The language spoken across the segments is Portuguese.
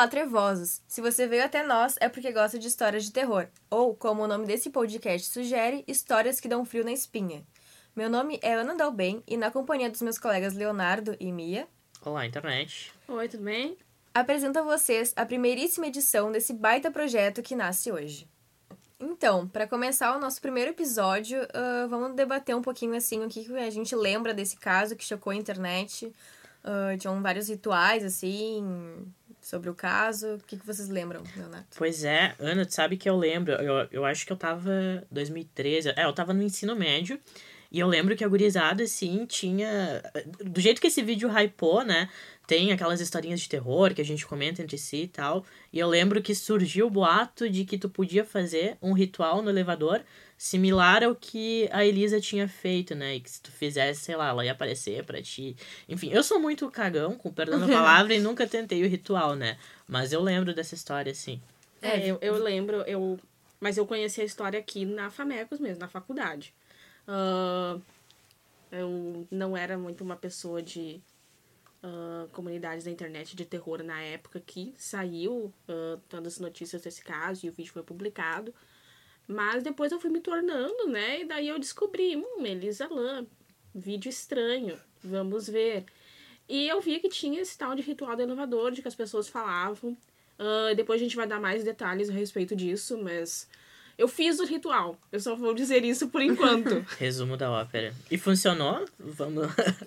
Olá, trevosos! Se você veio até nós é porque gosta de histórias de terror, ou, como o nome desse podcast sugere, histórias que dão frio na espinha. Meu nome é Ana Dalben e, na companhia dos meus colegas Leonardo e Mia, Olá, internet. Oi, tudo bem? apresento a vocês a primeiríssima edição desse baita projeto que nasce hoje. Então, para começar o nosso primeiro episódio, ah, vamos debater um pouquinho assim o que que a gente lembra desse caso que chocou a internet. Uh, tinham vários rituais, assim, sobre o caso. O que, que vocês lembram, Leonardo? Pois é, Ana, tu sabe que eu lembro, eu, eu acho que eu tava 2013, é, eu tava no ensino médio, e eu lembro que a gurizada, assim, tinha... Do jeito que esse vídeo hypou, né, tem aquelas historinhas de terror que a gente comenta entre si e tal, e eu lembro que surgiu o boato de que tu podia fazer um ritual no elevador similar ao que a Elisa tinha feito, né, e que se tu fizesse, sei lá, ela ia aparecer pra ti. Enfim, eu sou muito cagão, com perdão da palavra, e nunca tentei o ritual, né, mas eu lembro dessa história, assim. É, eu, eu lembro, eu, mas eu conheci a história aqui na FAMECOS mesmo, na faculdade. Ah, eu não era muito uma pessoa de ah, comunidades da internet de terror na época que saiu ah, todas as notícias desse caso e o vídeo foi publicado. Mas depois eu fui me tornando, né? E daí eu descobri, hum, Elisa Lam, vídeo estranho, vamos ver. E eu vi que tinha esse tal de ritual do elevador, de que as pessoas falavam. Ah, depois a gente vai dar mais detalhes a respeito disso, mas eu fiz o ritual. Eu só vou dizer isso por enquanto. Resumo da ópera. E funcionou? Vamos.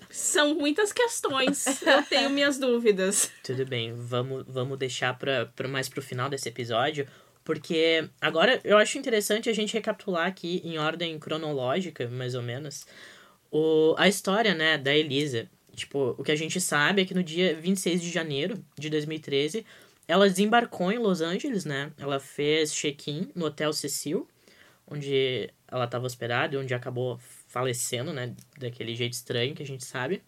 São muitas questões. Eu tenho minhas dúvidas. Tudo bem, vamos, vamos deixar pra, pra mais pro final desse episódio, porque agora eu acho interessante a gente recapitular aqui em ordem cronológica, mais ou menos, o, a história, né, da Elisa. Tipo, o que a gente sabe é que no dia 26 de janeiro de 2013, ela desembarcou em Los Angeles, né? Ela fez check-in no Hotel Cecil, onde ela estava hospedada e onde acabou falecendo, né? Daquele jeito estranho que a gente sabe.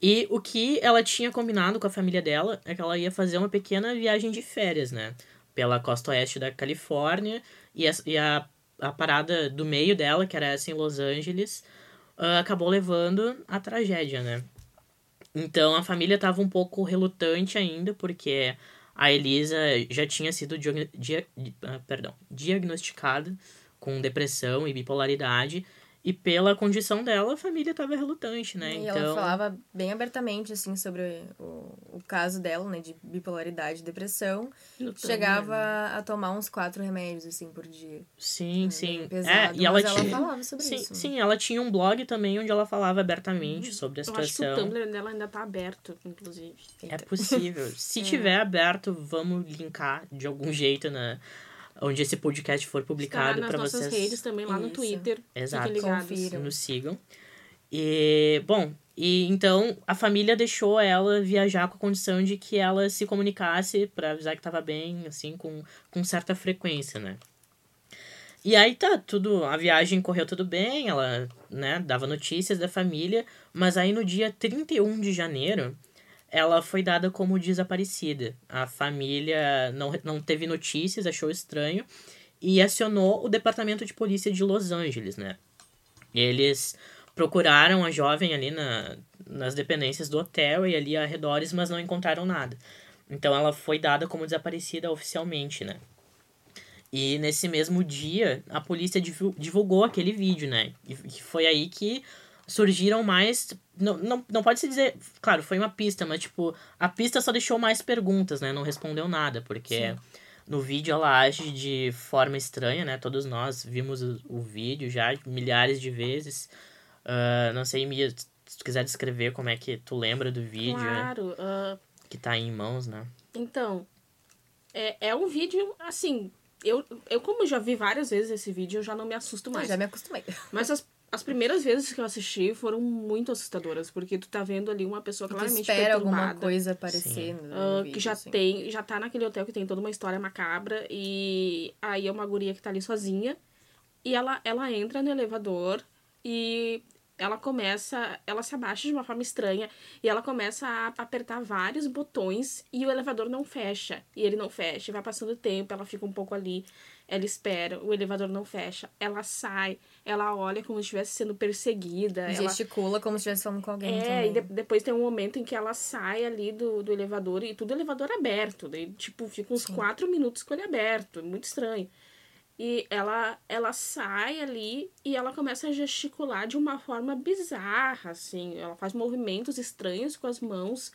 E o que ela tinha combinado com a família dela é que ela ia fazer uma pequena viagem de férias, né? Pela costa oeste da Califórnia. E a, e a, a parada do meio dela, que era essa em Los Angeles, ah, acabou levando à tragédia, né? Então a família estava um pouco relutante ainda, porque a Elisa já tinha sido diagno- dia- ah, perdão, diagnosticada com depressão e bipolaridade. E pela condição dela, a família estava relutante, né? E então, ela falava bem abertamente, assim, sobre o, o caso dela, né, de bipolaridade e depressão. Chegava a tomar uns quatro remédios, assim, por dia. Sim, sim. pesado, é, e ela mas ela tinha. falava sobre sim, isso. né? sim, ela tinha um blog também onde ela falava abertamente sobre a Eu acho que o situação. Tumblr dela ainda tá aberto, inclusive. É possível. Se tiver aberto, vamos linkar de algum jeito na onde esse podcast for publicado nas para nossas vocês redes também, lá no Isso. Twitter. Exato. Confiram. nos sigam. E, bom, e então a família deixou ela viajar com a condição de que ela se comunicasse para avisar que tava bem, assim, com, com certa frequência, né? E aí tá, tudo, a viagem correu tudo bem, ela, né, dava notícias da família, mas aí no dia 31 de janeiro, ela foi dada como desaparecida. A família não, não teve notícias, achou estranho, e acionou o departamento de polícia de Los Angeles, né? Eles procuraram a jovem ali na, nas dependências do hotel e ali arredores, mas não encontraram nada. Então ela foi dada como desaparecida oficialmente, né? E nesse mesmo dia, a polícia divu- divulgou aquele vídeo, né? E foi aí que surgiram mais. Não, não, não pode se dizer. Claro, foi uma pista, mas tipo, a pista só deixou mais perguntas, né? Não respondeu nada, porque no vídeo ela age de forma estranha, né? Todos nós vimos o, o vídeo já milhares de vezes. Ah, não sei, Mia, se tu quiser descrever como é que tu lembra do vídeo, né? Claro. ah, Que tá em mãos, né? então, é, é um vídeo, assim... Eu, eu, como já vi várias vezes esse vídeo, eu já não me assusto Eu mais. já me acostumei. Mas as, as primeiras vezes que eu assisti foram muito assustadoras. Porque tu tá vendo ali uma pessoa Tu claramente espera alguma coisa aparecer no, no ah, vídeo, que já assim. tem, já tá naquele hotel que tem toda uma história macabra e aí é uma guria que tá ali sozinha e ela, ela entra no elevador e ela começa, ela se abaixa de uma forma estranha e ela começa a apertar vários botões e o elevador não fecha. E ele não fecha, vai passando o tempo, ela fica um pouco ali, ela espera, o elevador não fecha, ela sai, ela olha como se estivesse sendo perseguida. ela- Gesticula como se estivesse falando com alguém é, também. e de- depois tem um momento em que ela sai ali do, do elevador e tudo elevador aberto. Daí, tipo, fica uns Sim. quatro minutos com ele aberto. Muito estranho. E ela, ela sai ali e ela começa a gesticular de uma forma bizarra, assim. Ela faz movimentos estranhos com as mãos,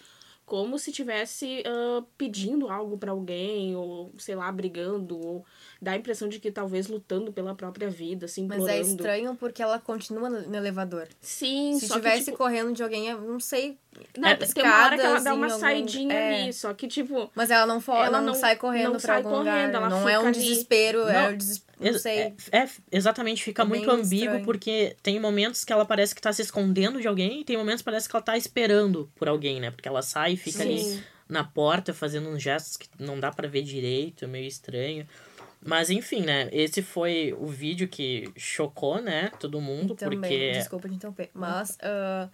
como se estivesse ah, pedindo algo pra alguém, ou sei lá, brigando, ou dá a impressão de que talvez lutando pela própria vida, assim, Mas implorando. é estranho porque ela continua no elevador. Sim, Se só que, tivesse tipo, correndo de alguém, eu não sei. Não, É, tem uma hora que ela dá uma algum- saidinha é. ali, só que, tipo, Mas ela não, for, Ela ela não, não- sai correndo não pra sai algum correndo, lugar. Não é um ali. desespero, é Não, o des... Não sei. É, é, exatamente, fica É muito ambíguo estranho. porque tem momentos que ela parece que tá se escondendo de alguém e tem momentos que parece que ela tá esperando por alguém, né? Porque ela sai e fica ali Sim. na porta fazendo uns gestos que não dá pra ver direito, meio estranho. Mas enfim, né? Esse foi o vídeo que chocou, né? Todo mundo, Também, porque desculpa te interromper. Mas ah,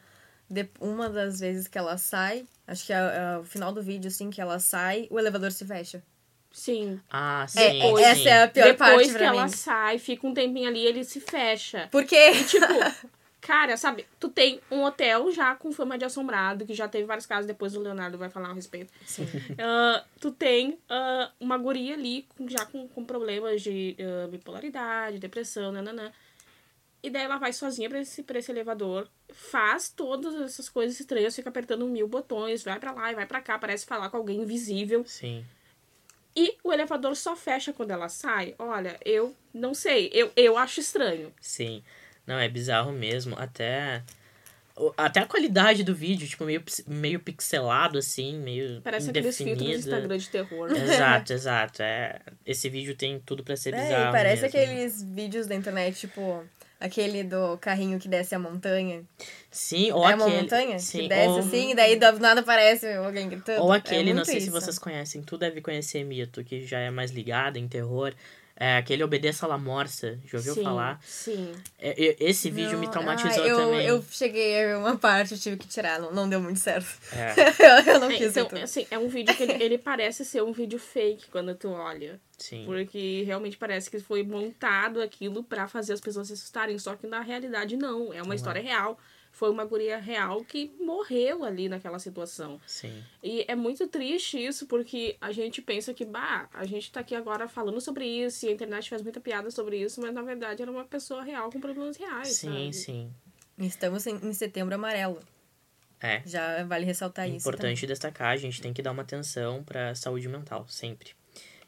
de- uma das vezes que ela sai, acho que é, é o final do vídeo, assim, que ela sai, o elevador se fecha. Sim. ah, sim, É, sim. essa é a pior Depois parte que pra ela mim. sai, fica um tempinho ali, ele se fecha. Porque Tipo, cara, sabe, tu tem um hotel já com fama de assombrado, que já teve vários casos, depois o Leonardo vai falar a respeito. Sim. Ah, tu tem ah, uma guria ali com- já com, com problemas de ah, bipolaridade, depressão, nananã. E daí ela vai sozinha pra esse, pra esse elevador, faz todas essas coisas estranhas, fica apertando mil botões, vai pra lá e vai pra cá, parece falar com alguém invisível. Sim. E o elevador só fecha quando ela sai. Olha, eu não sei, eu, eu acho estranho. Sim. Não, é bizarro mesmo. Até. Até a qualidade do vídeo, tipo, meio, meio pixelado, assim, meio. Parece aqueles filtros do. Instagram de terror. Exato, exato. É, esse vídeo tem tudo pra ser É, bizarro. e parece mesmo. aqueles vídeos da internet, tipo, aquele do carrinho que desce a montanha. Sim, ou é aquele. uma montanha? Sim, que desce ou, assim, e daí do nada aparece alguém gritando. ou É aquele, não muito sei se isso. vocês conhecem, tu deve conhecer Mito, que já é mais ligado em terror. É aquele Obedeça a La Morsa, já ouviu sim, falar? Sim. É, é, esse vídeo me Não, traumatizou ah, eu, também. Eu cheguei a ver uma parte, eu tive que tirar, não, não deu muito certo. É, eu não É, quis ver então, tudo. assim, é um vídeo que ele, ele parece ser um vídeo fake quando tu olha. sim. Porque realmente parece que foi montado aquilo pra fazer as pessoas se assustarem. Só que na realidade não. É uma história real. Foi uma guria real que morreu ali naquela situação. Sim. E é muito triste isso, porque a gente pensa que, bah, a gente tá aqui agora falando sobre isso, e a internet faz muita piada sobre isso, mas na verdade era uma pessoa real com problemas reais. Sim, sabe? sim. Estamos em, em setembro amarelo. É. Já vale ressaltar isso. Importante destacar, a gente tem que dar uma atenção pra saúde mental, sempre.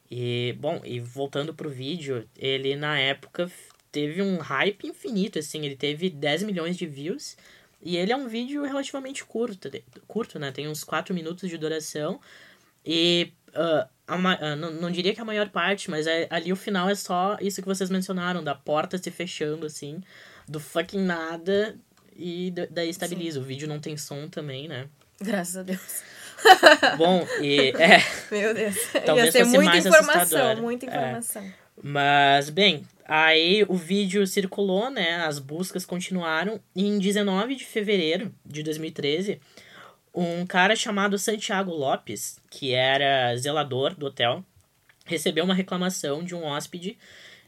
E, bom, e voltando pro vídeo, ele na época teve um hype infinito, assim, ele teve 10 milhões de views. E ele é um vídeo relativamente curto, curto, né? Tem uns 4 minutos de duração. E ma- ah, não, não diria que a maior parte, mas é- ali o final é só isso que vocês mencionaram, da porta se fechando, assim, do fucking nada, e da- daí estabiliza. O vídeo não tem som também, né? Graças a Deus. Bom, e é. Meu Deus. Talvez Ia ser muita informação, muita É. informação. Mas, bem, aí o vídeo circulou, né? As buscas continuaram. E em 19 de fevereiro de 2013, um cara chamado Santiago Lopes, que era zelador do hotel, recebeu uma reclamação de um hóspede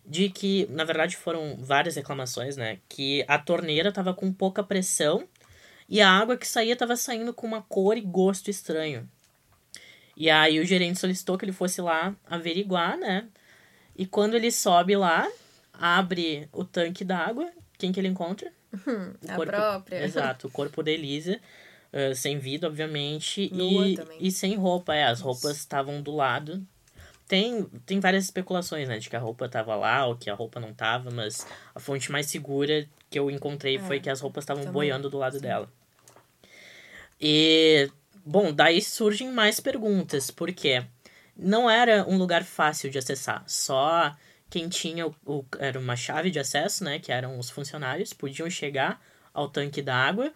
de que, na verdade, foram várias reclamações, né? Que a torneira tava com pouca pressão e a água que saía tava saindo com uma cor e gosto estranho. E aí o gerente solicitou que ele fosse lá averiguar, né? E quando ele sobe lá, abre o tanque d'água, quem que ele encontra? O a própria. Exato, o corpo da Elisa, ah, sem vida, obviamente, e, também. e sem roupa, é, as roupas estavam do lado. Tem, tem várias especulações, né, de que a roupa tava lá ou que a roupa não tava, mas a fonte mais segura que eu encontrei foi É, que as roupas estavam boiando do lado dela. E, bom, daí surgem mais perguntas, porque não era um lugar fácil de acessar, só quem tinha o, o- era uma chave de acesso, né, que eram os funcionários, podiam chegar ao tanque da água.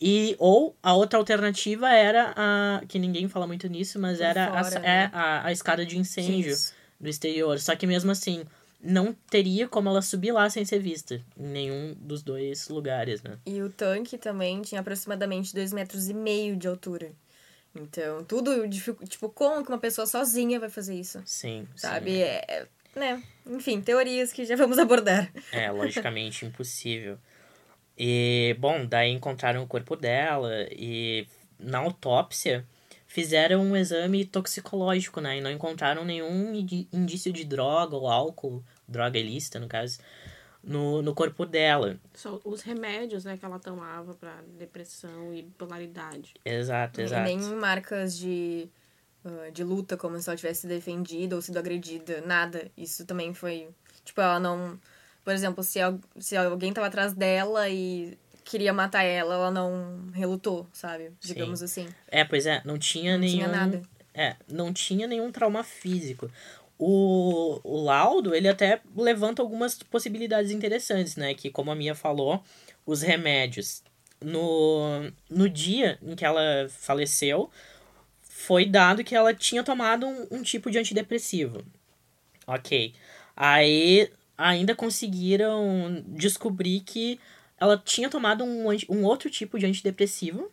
E ou a outra alternativa era a que ninguém fala muito nisso, mas Por era a, fora, é né? a, a escada de incêndio Isso. do exterior. Só que mesmo assim, não teria como ela subir lá sem ser vista em nenhum dos dois lugares, né? E o tanque também tinha aproximadamente dois metros e meio de altura. Então, tudo, tipo, como que uma pessoa sozinha vai fazer isso? Sim, Sabe? sim. É, né? Enfim, teorias que já vamos abordar. É, logicamente impossível. E, bom, daí encontraram o corpo dela e na autópsia fizeram um exame toxicológico, né? E não encontraram nenhum indício de droga ou álcool, droga ilícita, no caso, no, no corpo dela. Só os remédios, né, que ela tomava para depressão e bipolaridade. Exato, exato. E nem marcas de, uh, de luta, como se ela tivesse defendido ou sido agredida, nada. Isso também foi... Tipo, ela não... Por exemplo, se, se alguém tava atrás dela e queria matar ela, ela não relutou, sabe? Digamos Sim. assim. É, pois é, não tinha não nenhum. Tinha nada. É, não tinha nenhum trauma físico. O, o laudo, ele até levanta algumas possibilidades interessantes, né? Que, como a Mia falou, os remédios. No, no dia em que ela faleceu, foi dado que ela tinha tomado um, um tipo de antidepressivo. Ok. Aí ainda conseguiram descobrir que ela tinha tomado um, um outro tipo de antidepressivo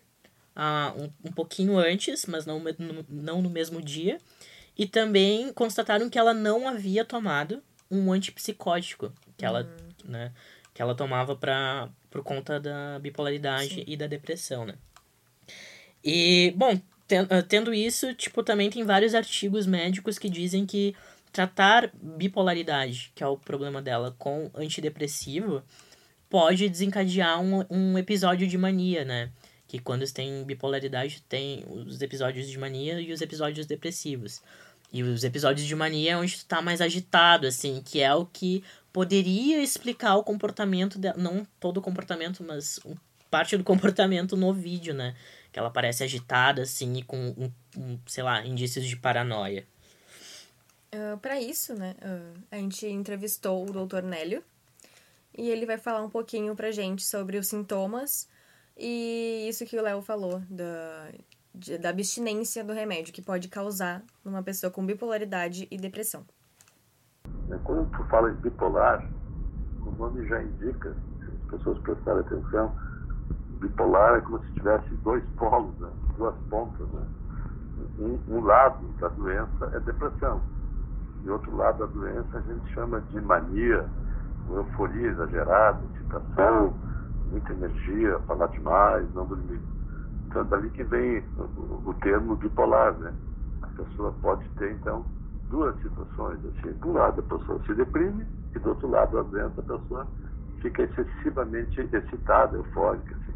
uh, um, um pouquinho antes, mas não, não no mesmo dia. E também constataram que ela não havia tomado um antipsicótico que ela, uhum. né, que ela tomava pra, por conta da bipolaridade Sim. e da depressão, né? E, bom, ah, tendo isso, tipo, também tem vários artigos médicos que dizem que tratar bipolaridade, que é o problema dela, com antidepressivo, pode desencadear um, um episódio de mania, né? Que quando tem bipolaridade, tem os episódios de mania e os episódios depressivos. E os episódios de mania é onde tu tá mais agitado, assim, que é o que poderia explicar o comportamento dela. Não todo o comportamento, mas parte do comportamento no vídeo, né? Que ela parece agitada, assim, e com, um, um, sei lá, indícios de paranoia. Uh, ah, para isso, né, uh, a gente entrevistou o Dr. Nélio, e ele vai falar um pouquinho pra gente sobre os sintomas e isso que o Léo falou, da, de, da abstinência do remédio que pode causar numa pessoa com bipolaridade e depressão. É, quando tu fala em bipolar, o nome já indica, se as pessoas prestarem atenção, bipolar é como se tivesse dois polos, né? duas pontas. Né? Um, um lado da doença é depressão, e outro lado da doença a gente chama de mania, euforia exagerada, excitação, muita energia, falar demais, não dormir. Então, é dali que vem o, o termo bipolar, né? A pessoa pode ter, então, duas situações. Assim. De um lado, a pessoa se deprime, e do outro lado, a doença, a pessoa fica excessivamente excitada, eufórica. Assim.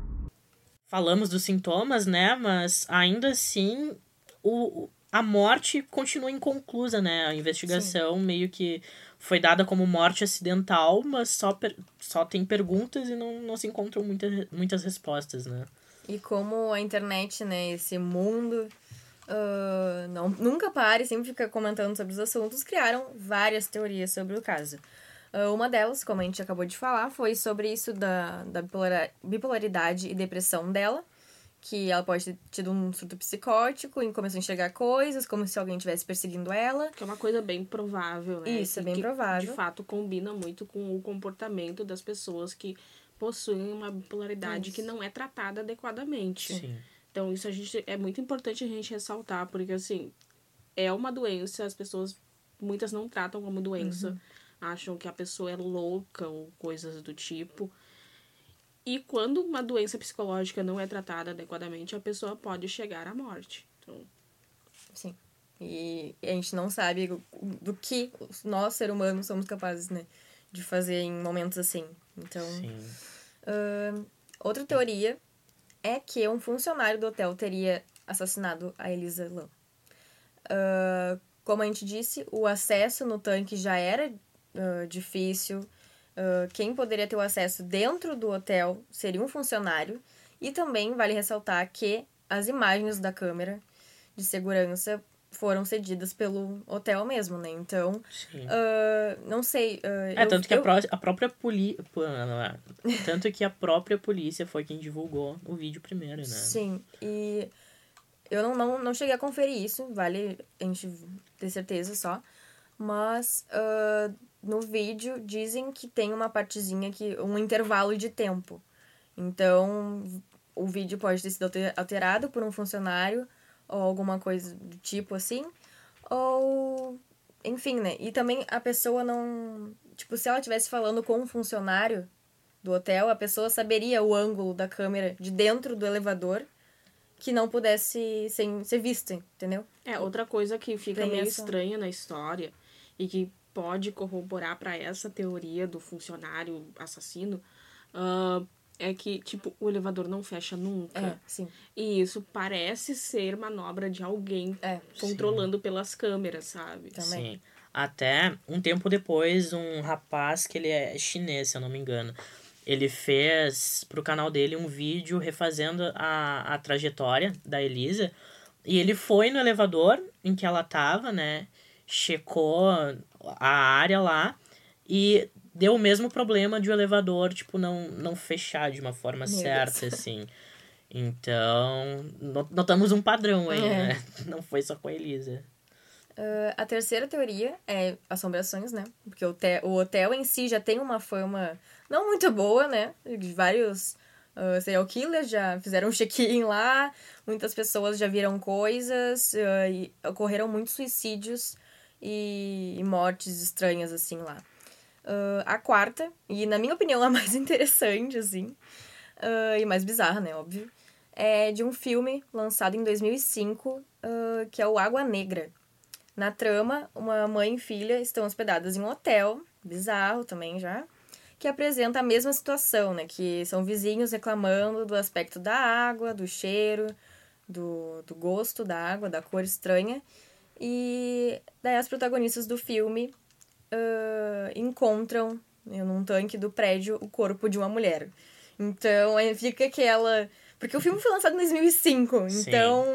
Falamos dos sintomas, né? Mas ainda assim, o, a morte continua inconclusa, né? A investigação Sim. meio que foi dada como morte acidental, mas só, per, só tem perguntas e não, não se encontram muita, muitas respostas, né? E como a internet, né, esse mundo uh, não, nunca para e sempre fica comentando sobre os assuntos, criaram várias teorias sobre o caso. Uh, uma delas, como a gente acabou de falar, foi sobre isso da, da bipolaridade e depressão dela que ela pode ter tido um surto psicótico e começou a enxergar coisas, como se alguém estivesse perseguindo ela. Que é uma coisa bem provável, né? Isso, é bem que, provável. De fato, combina muito com o comportamento das pessoas que possuem uma bipolaridade isso. que não é tratada adequadamente. Sim. Então, isso a gente é muito importante a gente ressaltar, porque assim, é uma doença, as pessoas muitas não tratam como doença, uhum. acham que a pessoa é louca ou coisas do tipo. E quando uma doença psicológica não é tratada adequadamente, a pessoa pode chegar à morte. Então... Sim. E a gente não sabe do que nós, seres humanos, somos capazes, né? De fazer em momentos assim. Então. Uh, outra teoria é que um funcionário do hotel teria assassinado a Elisa Lam. Uh, como a gente disse, o acesso no tanque já era uh, difícil. Uh, quem poderia ter o acesso dentro do hotel seria um funcionário. E também vale ressaltar que as imagens da câmera de segurança foram cedidas pelo hotel mesmo, né? Então, uh, não sei. Uh, é, eu, tanto que eu... a, pró a própria polícia. tanto que a própria polícia foi quem divulgou o vídeo primeiro, né? Sim, e eu não, não, não cheguei a conferir isso, vale a gente ter certeza só. Mas uh, no vídeo dizem que tem uma partezinha que um intervalo de tempo. Então, o vídeo pode ter sido alter- alterado por um funcionário ou alguma coisa do tipo assim, ou enfim, né? E também a pessoa não, tipo, se ela estivesse falando com um funcionário do hotel, a pessoa saberia o ângulo da câmera de dentro do elevador que não pudesse ser, ser vista, entendeu? É, outra coisa que fica Tem meio essa- estranha na história e que pode corroborar pra essa teoria do funcionário assassino ah, é que, tipo, o elevador não fecha nunca. É, sim. E isso parece ser manobra de alguém É. controlando pelas câmeras, sabe? Também. Sim. Até um tempo depois, um rapaz que ele é chinês, se eu não me engano, ele fez pro canal dele um vídeo refazendo a, a trajetória da Elisa. E ele foi no elevador em que ela tava, né? Checou a área lá e deu o mesmo problema de o elevador, tipo, não, não fechar de uma forma Meu certa, assim. Então, no- notamos um padrão aí, É. né? Não foi só com a Elisa. Uh, a terceira teoria é assombrações, né? Porque o, te- o hotel em si já tem uma fama não muito boa, né? Vários uh, serial killers já fizeram um check-in lá, muitas pessoas já viram coisas, uh, e ocorreram muitos suicídios e, e mortes estranhas, assim, lá. Uh, a quarta, e na minha opinião a mais interessante, assim, uh, e mais bizarra, né? Óbvio, é de um filme lançado em 2005, uh, que é o Água Negra. Na trama, uma mãe e filha estão hospedadas em um hotel, bizarro também já, que apresenta a mesma situação, né? Que são vizinhos reclamando do aspecto da água, do cheiro, do, do gosto da água, da cor estranha. E daí as protagonistas do filme ah, encontram né, num tanque do prédio o corpo de uma mulher. Então fica aquela. Porque o filme foi lançado em 2005, Sim. então.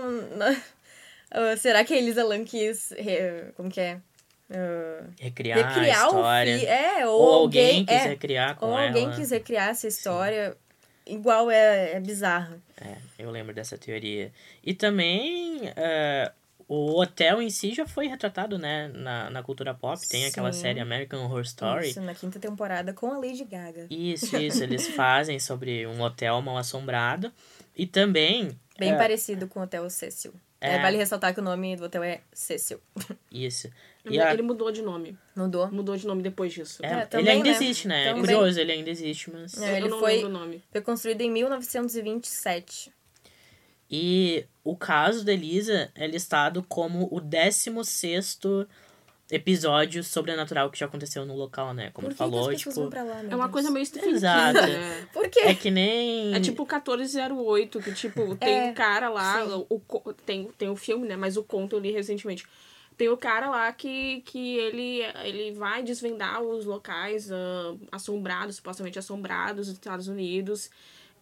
ah, será que a Elisa Lam quis. re- Como que é? Ah, Recriar, recriar a história. É, ou, Ou alguém alguém. quis é, recriar com ou ela. alguém quis recriar essa história. Igual é, é bizarro. É, eu lembro dessa teoria. E também é, o hotel em si já foi retratado, né, na, na cultura pop. Tem aquela Sim. série American Horror Story. Isso, na quinta temporada com a Lady Gaga. Isso, isso. Eles fazem sobre um hotel mal assombrado. E também. Bem é, parecido com o Hotel Cecil. É. É, vale ressaltar que o nome do hotel é Cecil. Isso. Ele, E a- ele mudou de nome. Mudou? Mudou de nome depois disso. é, É, ele também, ainda né? existe, né? É Também. curioso, ele ainda existe, mas. É, ele eu não foi- lembro o nome. Foi construído em 1927. E o caso da Elisa é listado como o 16 episódio sobrenatural que já aconteceu no local, né? Como Por tu que, falou, que tipo. vão pra lá, meu É uma Deus? coisa meio Exato. King, né? Por quê? É que nem. É tipo 1408, que tipo, tem É, um cara lá, sim. o, tem, tem o filme, né? Mas o conto eu li recentemente. Tem o cara lá que, que ele, ele vai desvendar os locais ah, assombrados, supostamente assombrados dos Estados Unidos,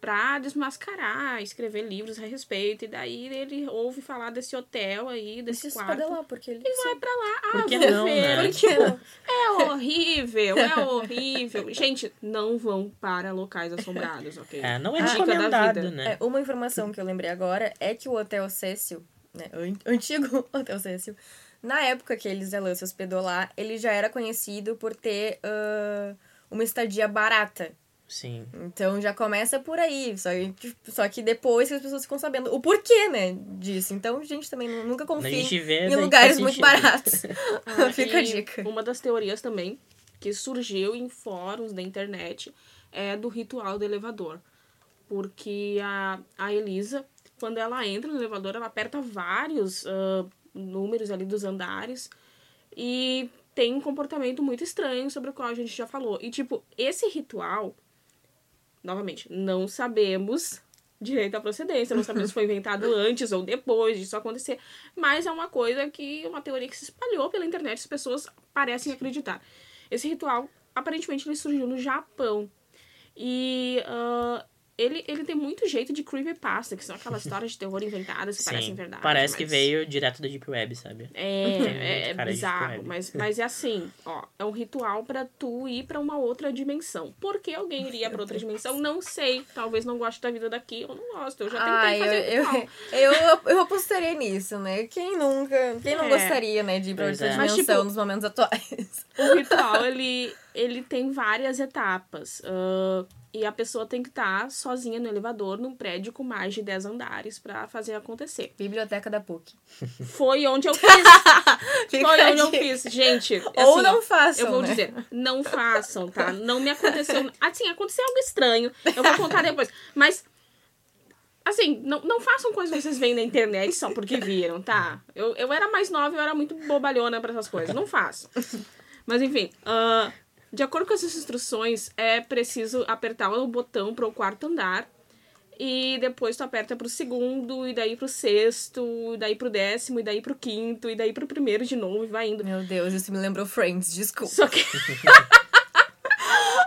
pra desmascarar, escrever livros a respeito. E daí ele ouve falar desse hotel aí, desse quarto. lá, porque ele... E vai pra lá. Ah, Por que vou não, ver. né? Por que não? É horrível, é horrível. Gente, não vão para locais assombrados, ok? É, não é dica da vida. né? É, uma informação que eu lembrei agora é que o Hotel Cecil, né, antigo Hotel Cecil, na época que eles Elan se hospedou lá, ele já era conhecido por ter ah, uma estadia barata. Sim. Então já começa por aí. Só, que, tipo, só que depois que as pessoas ficam sabendo o porquê, né, disso. Então, gente, também nu- nunca A confie gente vê. em daí lugares muito baratos. Ah, Fica a dica. Uma das teorias também que surgiu em fóruns da internet é do ritual do elevador. Porque a, a Elisa, quando ela entra no elevador, ela aperta vários ah, números ali dos andares e tem um comportamento muito estranho sobre o qual a gente já falou. E, tipo, esse ritual, novamente, não sabemos direito à procedência, não sabemos se foi inventado antes ou depois disso acontecer, mas é uma coisa que, uma teoria que se espalhou pela internet, as pessoas parecem acreditar. Esse ritual, aparentemente, ele surgiu no Japão. E ah, ele, ele tem muito jeito de creepypasta, que são aquelas histórias de terror inventadas que parecem Sim. verdade. Parece que mas- veio direto da Deep Web, sabe? é, é, é bizarro, mas, mas é assim, ó, é um ritual pra tu ir pra uma outra dimensão. Por que alguém iria pra outra dimensão? Não sei. Talvez não goste da vida daqui, eu não gosto. Eu já tentei Ai, fazer eu, ritual. eu, eu, eu apostaria nisso, né? Quem nunca, quem não É. gostaria, né, de ir pra outra é. Mas, dimensão tipo, nos momentos atuais? o ritual, ele, ele tem várias etapas. Uh, e a pessoa tem que estar tá sozinha no elevador, num prédio com mais de 10 andares para fazer acontecer. Biblioteca da PUC. Foi onde eu fiz. Foi onde eu fiz. Gente, Ou assim, não façam, Eu vou né? dizer, não façam, tá? Não me aconteceu. Assim, aconteceu algo estranho. Eu vou contar depois. Mas Assim, não, não façam coisas que vocês veem na internet só porque viram, tá? Eu, eu era mais nova, eu era muito bobalhona pra essas coisas. Não façam. Mas enfim, ah, de acordo com essas instruções, é preciso apertar o botão pro quarto andar. E depois tu aperta pro segundo, e daí pro sexto, e daí pro décimo, e daí pro quinto, e daí pro primeiro de novo, e vai indo. Meu Deus, isso me lembrou Friends, desculpa. Só que.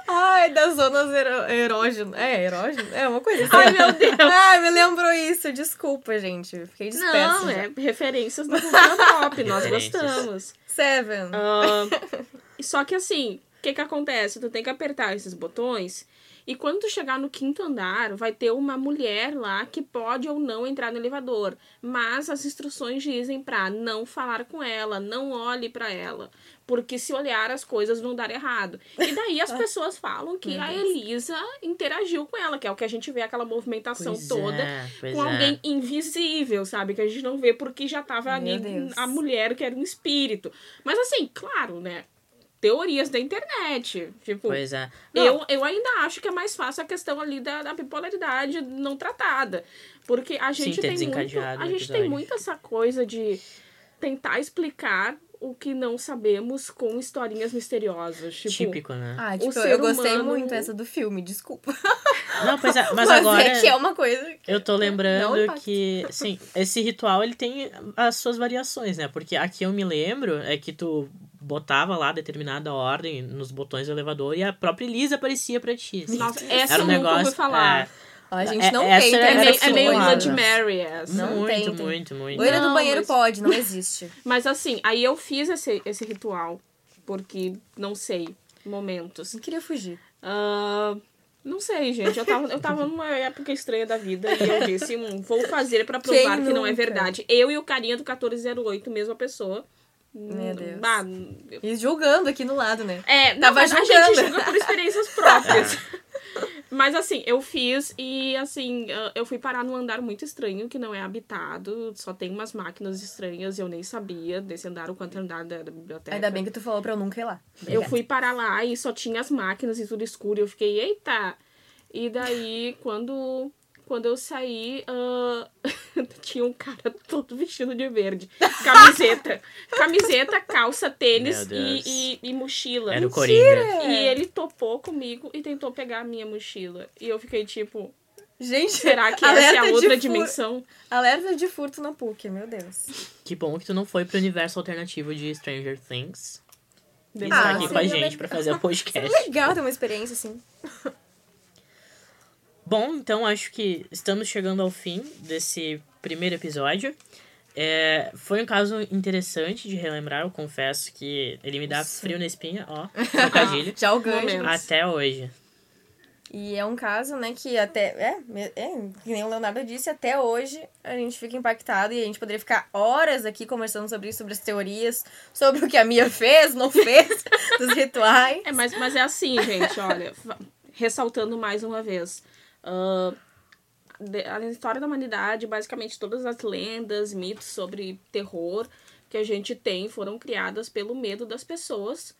Ai, das zonas erógenas. É, erógeno? É uma coisa assim. Ai, meu Deus. Ai, me lembrou isso. Desculpa, gente. Fiquei dispersa. Não, já. é referências da cultura pop, nós gostamos. Seven. Ah, só que assim, o que que acontece? Tu tem que apertar esses botões e quando tu chegar no quinto andar, vai ter uma mulher lá que pode ou não entrar no elevador, mas as instruções dizem pra não falar com ela, não olhe pra ela, porque se olhar as coisas vão dar errado. E daí as pessoas falam que a. Elisa interagiu com ela, que é o que a gente vê aquela movimentação Pois toda é, com é. alguém invisível, sabe? Que a gente não vê porque já tava Meu ali Deus. a mulher que era um espírito. Mas assim, claro, né? Teorias da internet. Tipo, Pois é. Não, eu, eu ainda acho que é mais fácil a questão ali da, da bipolaridade não tratada. Porque a gente ter tem muito. desencadeado A gente tem muito essa coisa de tentar explicar o que não sabemos com historinhas misteriosas. Tipo, típico, né? Ah, tipo, ser eu gostei humano- muito essa do filme, desculpa. Não, pois é, mas, Mas, agora. é que é uma coisa. que- Eu tô Não lembrando que, sim, esse ritual ele tem as suas variações, né? Porque aqui eu me lembro é que tu botava lá determinada ordem nos botões do elevador e a própria Elisa aparecia pra ti. assim. Nossa, essa Era eu um nunca ouvi negócio. falar. é, A gente É- não essa tem É meio, é meio. Blood Mary essa. Não muito, tem, tem. muito, muito. Loira do Não, banheiro mas- pode, não existe. Mas assim, aí eu fiz esse, esse ritual. Porque, não sei, momentos. Eu queria fugir. Ah, não sei, gente. Eu tava, eu tava numa época estranha da vida e eu disse, hum, vou fazer pra provar Quem que não é nunca? verdade. Eu e o carinha do 1408, mesma pessoa. Meu Deus. Bah, E julgando aqui no lado, né? é, não, Tava mas a julgando. gente julga por experiências próprias. Mas assim, eu fiz e assim, eu fui parar num andar muito estranho que não é habitado, só tem umas máquinas estranhas e eu nem sabia desse andar, o quanto andar da, da biblioteca. Ainda bem que tu falou pra eu nunca ir lá. Eu Obrigada. fui parar lá e só tinha as máquinas e tudo escuro. E eu fiquei, eita! E daí, quando, quando eu saí, ah, tinha um cara todo vestido de verde. Camiseta. Camiseta, calça, tênis e, e, e mochila. Era o Coringa. E ele topou comigo e tentou pegar a minha mochila. E eu fiquei tipo, Gente, será que essa é a outra fur- dimensão? Alerta de furto na PUC, meu Deus. Que bom que tu não foi pro universo alternativo de Stranger Things. E Ah, está aqui com a seria gente legal. pra fazer o É podcast. legal ter uma experiência assim. Bom, então acho que estamos chegando ao fim desse primeiro episódio. É, foi um caso interessante de relembrar, eu confesso que ele me dá frio na espinha, ó, trocadilho, Já até hoje. E é um caso, né, que até. É, é, que nem o Leonardo disse, até hoje a gente fica impactado e a gente poderia ficar horas aqui conversando sobre isso, sobre as teorias, sobre o que a Mia fez, não fez, dos rituais. É, mas, mas é assim, gente, olha, ressaltando mais uma vez. De- a história da humanidade, basicamente todas as lendas, mitos sobre terror que a gente tem foram criadas pelo medo das pessoas.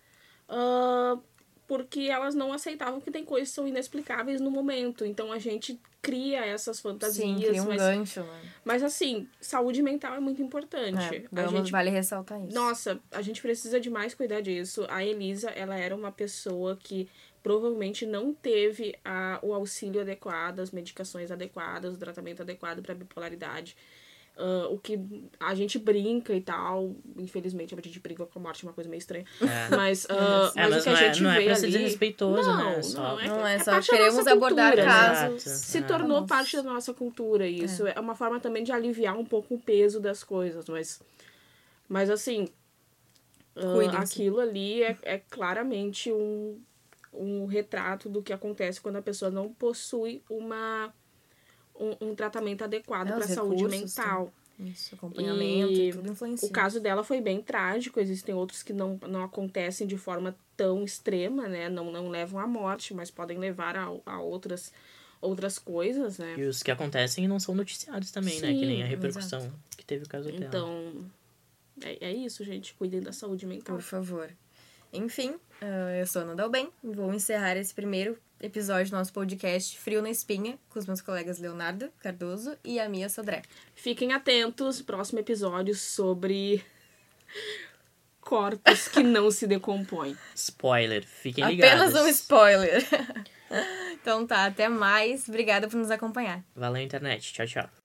ah, porque elas não aceitavam que tem coisas que são inexplicáveis no momento. Então a gente cria essas fantasias. Sim, cria um mas, gancho, né? mas assim, saúde mental é muito importante. É, a vamos, gente vale ressaltar isso. nossa, a gente precisa demais cuidar disso. A Elisa, ela era uma pessoa que provavelmente não teve a, o auxílio adequado, as medicações adequadas, o tratamento adequado para bipolaridade. Ah, o que a gente brinca e tal, infelizmente a gente brinca com a morte, é uma coisa meio estranha. É. Mas, ah, É, mas, mas o que não a é, gente não é vê pra ser ali... desrespeitoso, não, né? Só... não, é, Não é é só parte da queremos nossa abordar cultura, né? casos. Se É. tornou Nossa. parte da nossa cultura. E isso é. uma forma também de aliviar um pouco o peso das coisas. Mas, mas assim, Cuidem-se. aquilo ali é, é claramente um, um retrato do que acontece quando a pessoa não possui uma, um, um tratamento adequado É, para a saúde recursos, mental. Isso, acompanhamento e, E tudo influencia. O caso dela foi bem trágico, existem outros que não, não acontecem de forma tão extrema, né? Não, não levam à morte, mas podem levar a, a outras, outras coisas, né? E os que acontecem não são noticiados também, né? Que nem a Sim, repercussão que teve o caso dela. Então, é, é isso, gente. Cuidem da saúde mental. Por favor. Enfim, ah, eu sou a Ana Dalben e vou encerrar esse primeiro episódio do nosso podcast Frio na Espinha com os meus colegas Leonardo Cardoso e a Mia Sodré. Fiquem atentos, próximo episódio sobre corpos que não se decompõem. Spoiler, fiquem ligados. Apenas um spoiler. então tá, até mais. Obrigada por nos acompanhar. Valeu, internet. Tchau, tchau.